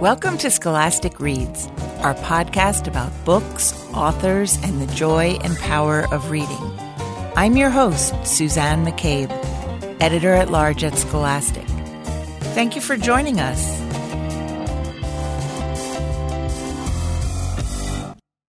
Welcome to Scholastic Reads, our podcast about books, authors, and the joy and power of reading. I'm your host, Suzanne McCabe, editor at large at Scholastic. Thank you for joining us.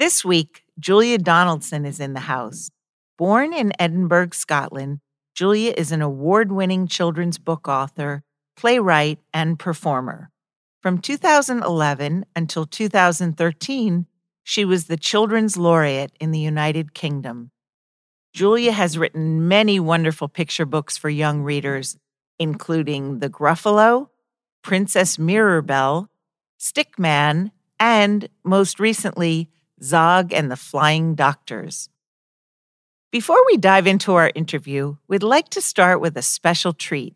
This week, Julia Donaldson is in the house. Born in Edinburgh, Scotland, Julia is an award winning children's book author, playwright, and performer. From 2011 until 2013, she was the Children's Laureate in the United Kingdom. Julia has written many wonderful picture books for young readers, including The Gruffalo, Princess Mirrorbelle, Stickman, and most recently, Zog and the Flying Doctors. Before we dive into our interview, we'd like to start with a special treat.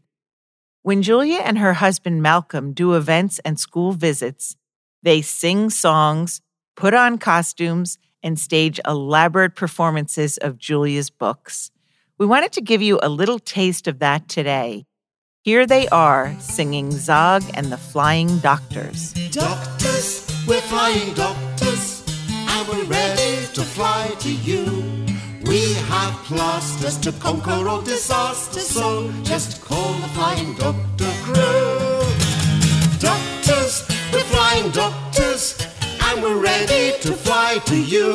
When Julia and her husband Malcolm do events and school visits, they sing songs, put on costumes, and stage elaborate performances of Julia's books. We wanted to give you a little taste of that today. Here they are singing Zog and the Flying Doctors. Doctors, we're flying doctors, and we're ready to fly to you. We have plasters to conquer all disasters, so just call the flying doctor crew. Doctors, we're flying doctors, and we're ready to fly to you.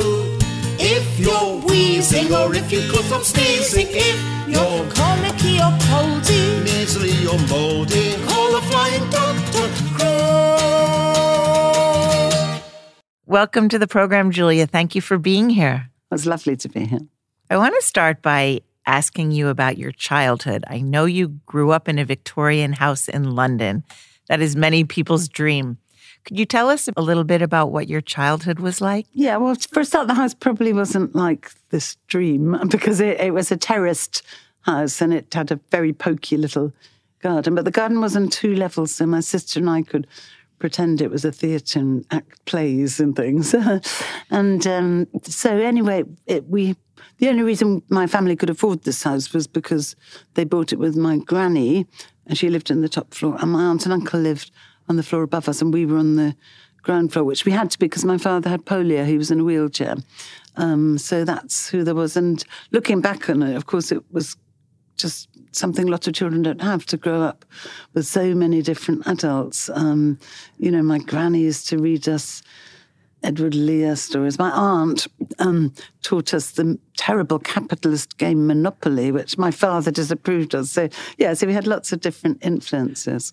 If you're wheezing or if you could from sneezing, if you're colicky or coldy, measly or moldy, call the flying doctor crew. Welcome to the program, Julia. Thank you for being here. It was lovely to be here. I want to start by asking you about your childhood. I know you grew up in a Victorian house in London. That is many people's dream. Could you tell us a little bit about what your childhood was like? Yeah, well, first start, the house probably wasn't like this dream because it, it was a terraced house and it had a very pokey little garden. But the garden was on two levels, so my sister and I could pretend it was a theatre and act plays and things. and um, so, anyway, it, we the only reason my family could afford this house was because they bought it with my granny, and she lived in the top floor, and my aunt and uncle lived on the floor above us, and we were on the ground floor, which we had to because my father had polio. He was in a wheelchair. Um, so that's who there was. And looking back on it, of course, it was just something a lot of children don't have to grow up with so many different adults. Um, you know, my granny used to read us Edward Lear stories. My aunt um, taught us the terrible capitalist game Monopoly, which my father disapproved of. So, yeah, so we had lots of different influences.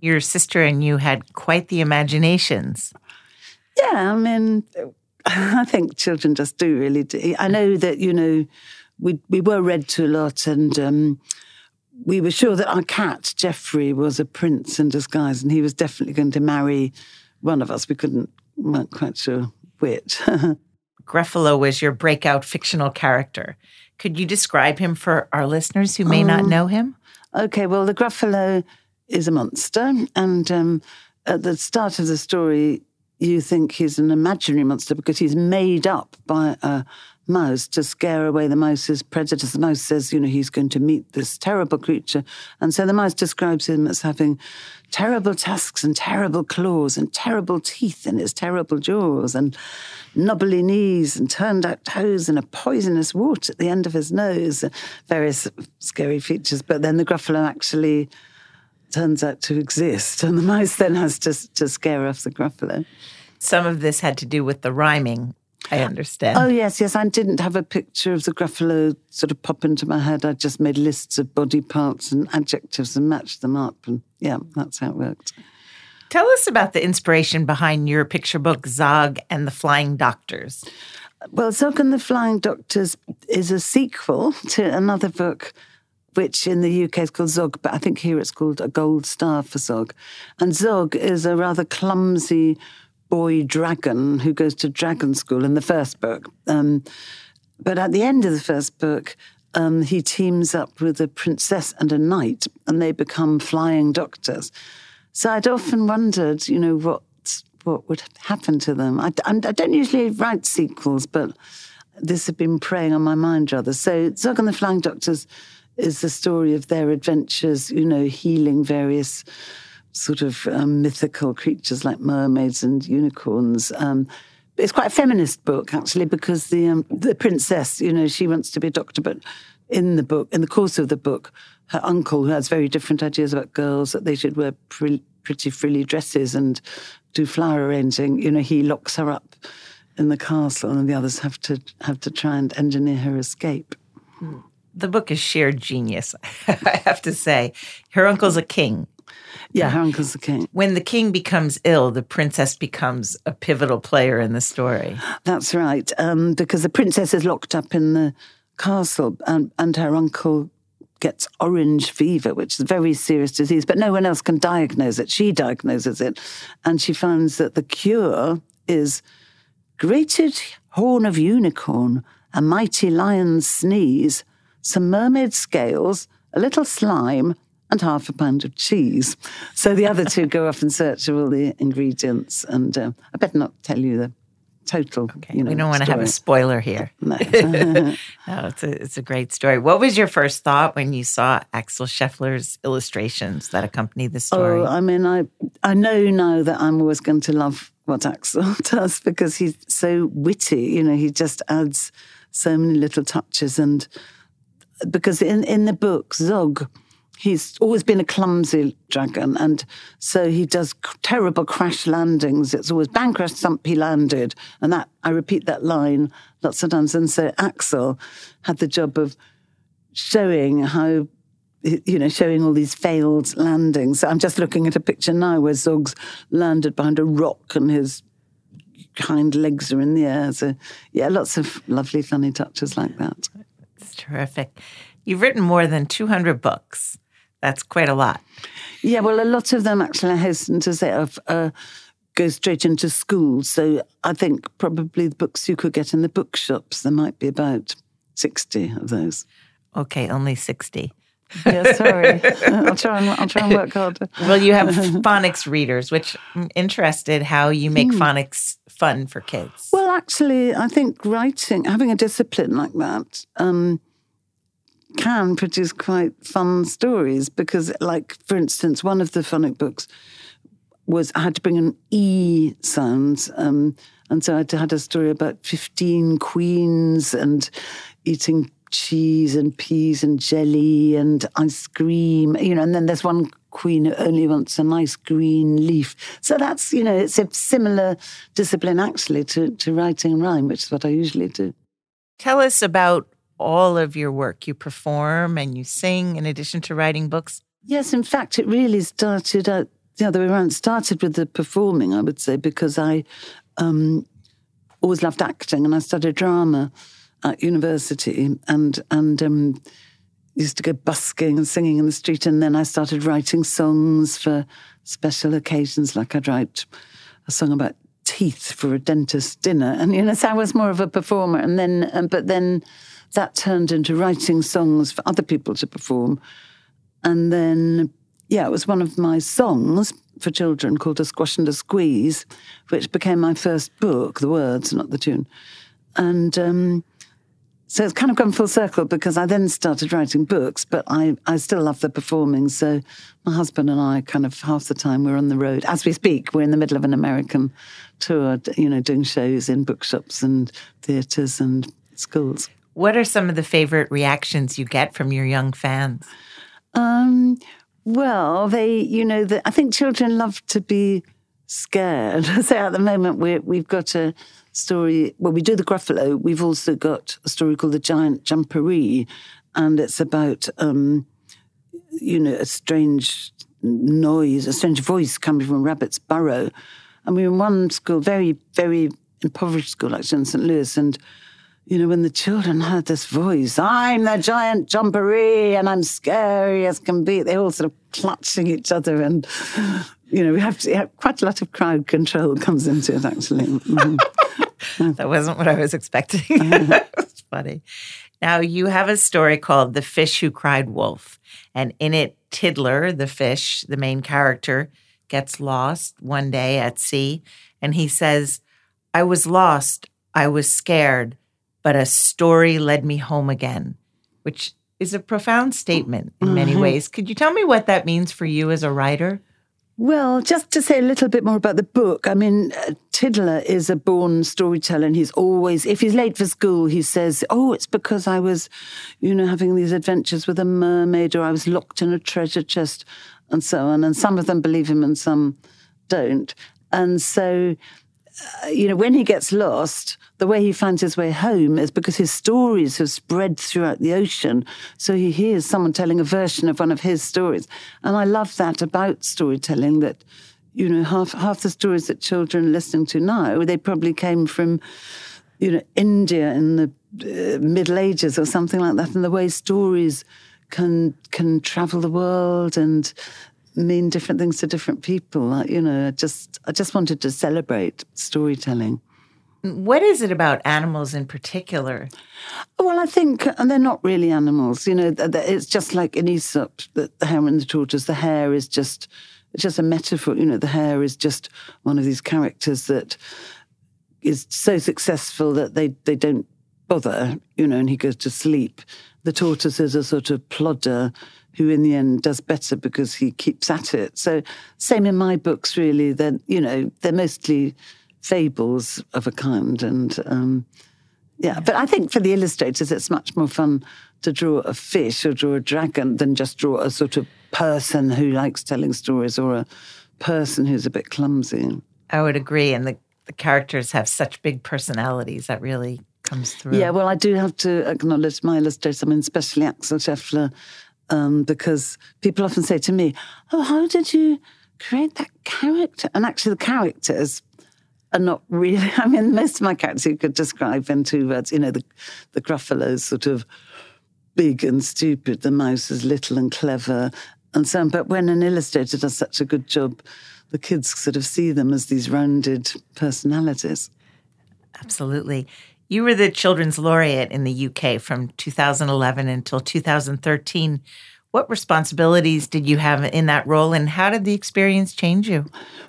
Your sister and you had quite the imaginations. Yeah, I mean, I think children just do really do. I know that, you know, we, we were read to a lot and um, we were sure that our cat, Geoffrey, was a prince in disguise and he was definitely going to marry one of us. We couldn't not quite sure which. Gruffalo was your breakout fictional character. Could you describe him for our listeners who may um, not know him? Okay, well, the Gruffalo is a monster, and um, at the start of the story, you think he's an imaginary monster because he's made up by a mouse to scare away the mouse's predators. The mouse says, you know, he's going to meet this terrible creature. And so the mouse describes him as having terrible tusks and terrible claws and terrible teeth in his terrible jaws and knobbly knees and turned out toes and a poisonous wart at the end of his nose. Various scary features. But then the Gruffalo actually turns out to exist. And the mouse then has to, to scare off the Gruffalo. Some of this had to do with the rhyming I uh, understand. Oh, yes, yes. I didn't have a picture of the Gruffalo sort of pop into my head. I just made lists of body parts and adjectives and matched them up. And yeah, that's how it worked. Tell us about the inspiration behind your picture book, Zog and the Flying Doctors. Well, Zog and the Flying Doctors is a sequel to another book which in the UK is called Zog, but I think here it's called A Gold Star for Zog. And Zog is a rather clumsy boy dragon who goes to dragon school in the first book. Um, but at the end of the first book, um, he teams up with a princess and a knight, and they become flying doctors. So I'd often wondered, you know, what what would happen to them. I, I don't usually write sequels, but this had been preying on my mind rather. So Zog and the Flying Doctors is the story of their adventures, you know, healing various sort of um, mythical creatures like mermaids and unicorns. Um, it's quite a feminist book actually because the um, the princess, you know, she wants to be a doctor, but in the book, in the course of the book, her uncle, who has very different ideas about girls, that they should wear pre- pretty frilly dresses and do flower arranging. You know, he locks her up in the castle, and the others have to have to try and engineer her escape. The book is sheer genius, I have to say. Her uncle's a king. Yeah, her uncle's the king. When the king becomes ill, the princess becomes a pivotal player in the story. That's right, um, because the princess is locked up in the castle, and, and her uncle gets orange fever, which is a very serious disease, but no one else can diagnose it. She diagnoses it, and she finds that the cure is grated horn of unicorn, a mighty lion's sneeze, some mermaid scales, a little slime, and half a pound of cheese. So the other two go off in search of all the ingredients, and uh, I better not tell you the total. Okay, you know, we don't want to have a spoiler here. No. No, it's a it's a great story. What was your first thought when you saw Axel Scheffler's illustrations that accompany the story? Oh, I mean, I I know now that I'm always going to love what Axel does because he's so witty. You know, he just adds so many little touches, and because in in the book Zog, he's always been a clumsy dragon, and so he does terrible crash landings. It's always bang crash thump he landed, and that I repeat that line lots of times. And so Axel had the job of showing how you know, showing all these failed landings. So I'm just looking at a picture now where Zog's landed behind a rock and his hind legs are in the air. So, yeah, lots of lovely, funny touches like that. It's terrific. You've written more than 200 books. That's quite a lot. Yeah, well, a lot of them actually, I hasten to say, uh, go straight into schools. So I think probably the books you could get in the bookshops, there might be about 60 of those. Okay, only 60. Yeah, sorry. I'll try and I'll try and work harder. Well, you have phonics readers, which I'm interested how you make phonics fun for kids. Well, actually, I think writing, having a discipline like that, um, can produce quite fun stories because, like, for instance, one of the phonic books was I had to bring an E sound. Um, and so I had a story about 15 queens and eating cheese and peas and jelly and ice cream, you know, and then there's one queen who only wants a nice green leaf. So that's, you know, it's a similar discipline actually to, to writing rhyme, which is what I usually do. Tell us about all of your work. You perform and you sing in addition to writing books. Yes, in fact, it really started out the other way around. Started with the performing, I would say, because I um, always loved acting and I studied drama at university and and um, used to go busking and singing in the street. And then I started writing songs for special occasions, like I'd write a song about teeth for a dentist dinner. And you know, so I was more of a performer. And then, um, but then that turned into writing songs for other people to perform. And then, yeah, it was one of my songs for children called A Squash and a Squeeze, which became my first book, the words, not the tune. And um, so it's kind of gone full circle because I then started writing books, but I, I still love the performing. So my husband and I kind of half the time we're on the road. As we speak, we're in the middle of an American tour, you know, doing shows in bookshops and theatres and schools. What are some of the favorite reactions you get from your young fans? Um, well, they, you know, the, I think children love to be scared. so at the moment, we we've got a story. Well, we do the Gruffalo. We've also got a story called the Giant Jumperee, and it's about, um, you know, a strange noise, a strange voice coming from a rabbit's burrow. And we were in one school, very, very impoverished school, actually in St. Louis, and you know, when the children heard this voice, I'm the giant jumperee and I'm scary as can be, they all sort of clutching each other. And, you know, we have to, quite a lot of crowd control comes into it, actually. Mhm. That wasn't what I was expecting. That's funny. Now, you have a story called The Fish Who Cried Wolf. And in it, Tiddler, the fish, the main character, gets lost one day at sea. And he says, I was lost. I was scared, but a story led me home again, which is a profound statement in many ways. Could you tell me what that means for you as a writer? Well, just to say a little bit more about the book, I mean, uh, Tiddler is a born storyteller, and he's always, if he's late for school, he says, Oh, it's because I was, you know, having these adventures with a mermaid, or I was locked in a treasure chest, and so on. And some of them believe him and some don't. And so, uh, you know, when he gets lost, the way he finds his way home is because his stories have spread throughout the ocean. So he hears someone telling a version of one of his stories. And I love that about storytelling that, you know, half, half the stories that children are listening to now, they probably came from, you know, India in the uh, Middle Ages or something like that. And the way stories can can travel the world and mean different things to different people. You know, I just I just wanted to celebrate storytelling. What is it about animals in particular? Well, I think and they're not really animals. You know, it's just like in Aesop, the, the hare and the tortoise. The hare is just it's just a metaphor. You know, the hare is just one of these characters that is so successful that they they don't bother. You know, and he goes to sleep. The tortoise is a sort of plodder who in the end does better because he keeps at it. So same in my books, really. Then you know they're mostly fables of a kind. And um, yeah, but I think for the illustrators, it's much more fun to draw a fish or draw a dragon than just draw a sort of person who likes telling stories or a person who's a bit clumsy. I would agree. And the, the characters have such big personalities that really comes through. Yeah, well, I do have to acknowledge my illustrators, I mean, especially Axel Scheffler, um, because people often say to me, Oh, how did you create that character? And actually, the characters are not really. I mean, most of my characters you could describe in two words. You know, the the is sort of big and stupid, the mouse is little and clever, and so on. But when an illustrator does such a good job, the kids sort of see them as these rounded personalities. Absolutely. You were the Children's Laureate in the UK from 2011 until 2013. What responsibilities did you have in that role, and how did the experience change you?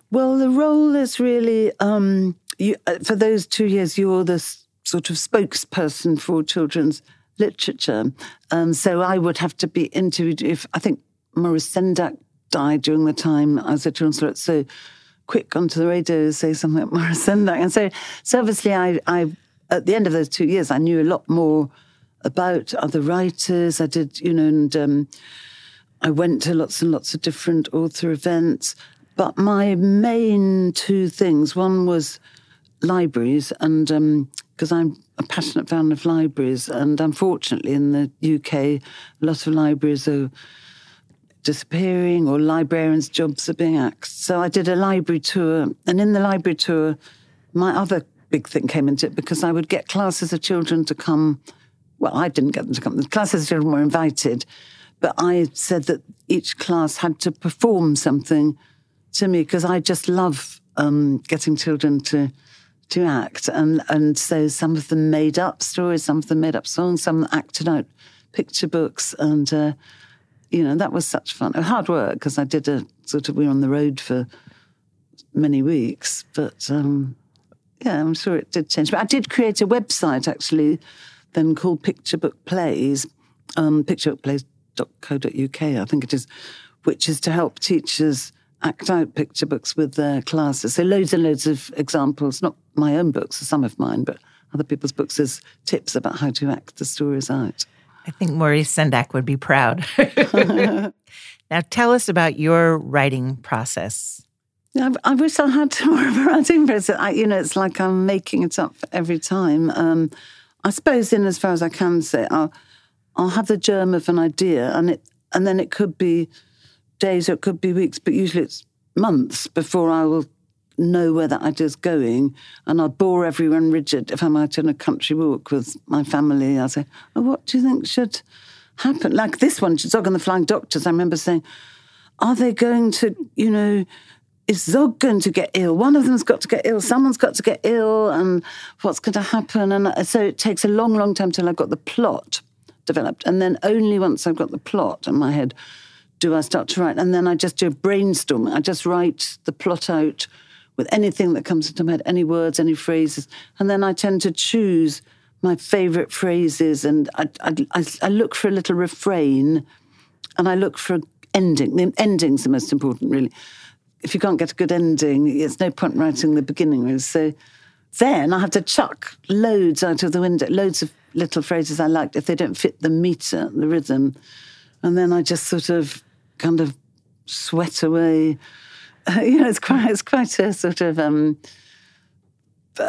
Well, the role is really um, you, uh, for those two years. You're the sort of spokesperson for children's literature, um, so I would have to be interviewed. If I think Maurice Sendak died during the time I was a children's so quick onto the radio say something about Maurice Sendak, and so so obviously I, I at the end of those two years I knew a lot more about other writers. I did, you know, and um, I went to lots and lots of different author events. But my main two things one was libraries, and because um, I'm a passionate fan of libraries, and unfortunately in the UK, a lot of libraries are disappearing or librarians' jobs are being axed. So I did a library tour, and in the library tour, my other big thing came into it because I would get classes of children to come. Well, I didn't get them to come. The classes of children were invited, but I said that each class had to perform something to me because I just love um, getting children to to act, and and so some of them made up stories, some of them made up songs, some acted out picture books, and uh, you know that was such fun. Hard work because I did a sort of we were on the road for many weeks, but um, yeah, I'm sure it did change. But I did create a website actually, then called Picture Book Plays, um, picturebookplays.co.uk, I think it is, which is to help teachers act out picture books with their classes. So loads and loads of examples, not my own books, some of mine, but other people's books as tips about how to act the stories out. I think Maurice Sendak would be proud. now tell us about your writing process. I, I wish I had more of a writing process. I, you know, it's like I'm making it up every time. Um, I suppose, in as far as I can say, I'll, I'll have the germ of an idea, and it, and then it could be days or it could be weeks, but usually it's months before I will know where that idea's going. And I'll bore everyone rigid if I'm out on a country walk with my family. I'll say, oh, what do you think should happen? Like this one, Zog and the Flying Doctors, I remember saying, are they going to, you know, is Zog going to get ill? One of them's got to get ill. Someone's got to get ill, and what's going to happen? And uh, so it takes a long, long time till I've got the plot developed. And then only once I've got the plot in my head do I start to write. And then I just do a brainstorm. I just write the plot out with anything that comes into my head, any words, any phrases. And then I tend to choose my favorite phrases and I, I, I look for a little refrain and I look for an ending. The ending's the most important, really. If you can't get a good ending, it's no point writing the beginning. So then I have to chuck loads out of the window, loads of little phrases I liked if they don't fit the meter, the rhythm. And then I just sort of kind of sweat away. You know, it's quite, it's quite a sort of, um,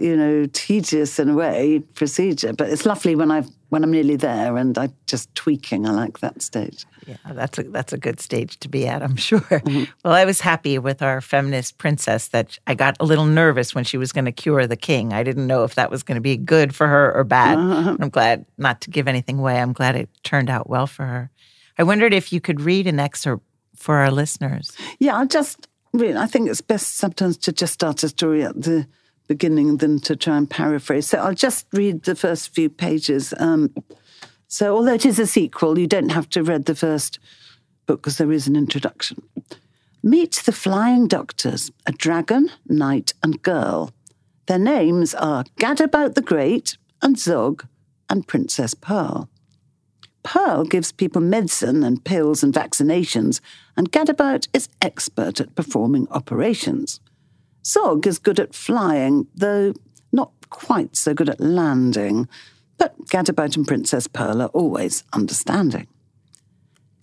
you know, tedious in a way procedure, but it's lovely when I've when I'm nearly there and I just tweaking. I like that stage. Yeah, that's a that's a good stage to be at, I'm sure. Mm-hmm. Well, I was happy with our feminist princess that I got a little nervous when she was going to cure the king. I didn't know if that was going to be good for her or bad. Uh-huh. I'm glad not to give anything away. I'm glad it turned out well for her. I wondered if you could read an excerpt for our listeners. Yeah, I'll just read. I think it's best sometimes to just start a story at the beginning than to try and paraphrase. So I'll just read the first few pages. Um, so, although it is a sequel, you don't have to read the first book because there is an introduction. Meet the Flying Doctors, a dragon, knight, and girl. Their names are Gadabout the Great, and Zog, and Princess Pearl. Pearl gives people medicine and pills and vaccinations, and Gadabout is expert at performing operations. Zog is good at flying, though not quite so good at landing. But Gadabout and Princess Pearl are always understanding.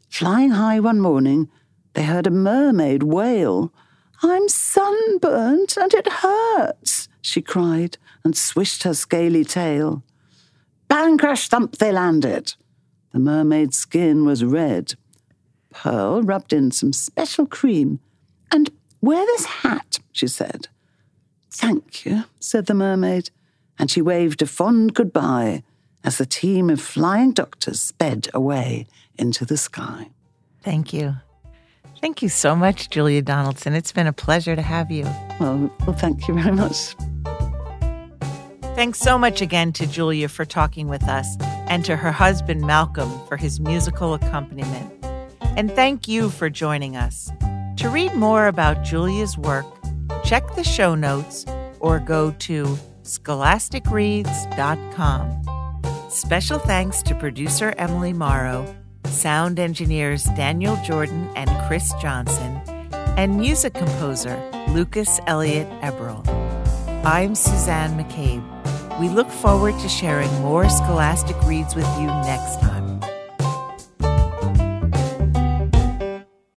Flying high one morning, they heard a mermaid wail. I'm sunburnt and it hurts, she cried, and swished her scaly tail. Bang, crash, thump, they landed. The mermaid's skin was red. Pearl rubbed in some special cream and Wear this hat, she said. Thank you, said the mermaid, and she waved a fond goodbye as the team of flying doctors sped away into the sky. Thank you. Thank you so much, Julia Donaldson. It's been a pleasure to have you. Well, well thank you very much. Thanks so much again to Julia for talking with us and to her husband, Malcolm, for his musical accompaniment. And thank you for joining us. To read more about Julia's work, check the show notes or go to scholasticreads.com. Special thanks to producer Emily Morrow, sound engineers Daniel Jordan and Chris Johnson, and music composer Lucas Elliott Eberl. I'm Suzanne McCabe. We look forward to sharing more Scholastic Reads with you next time.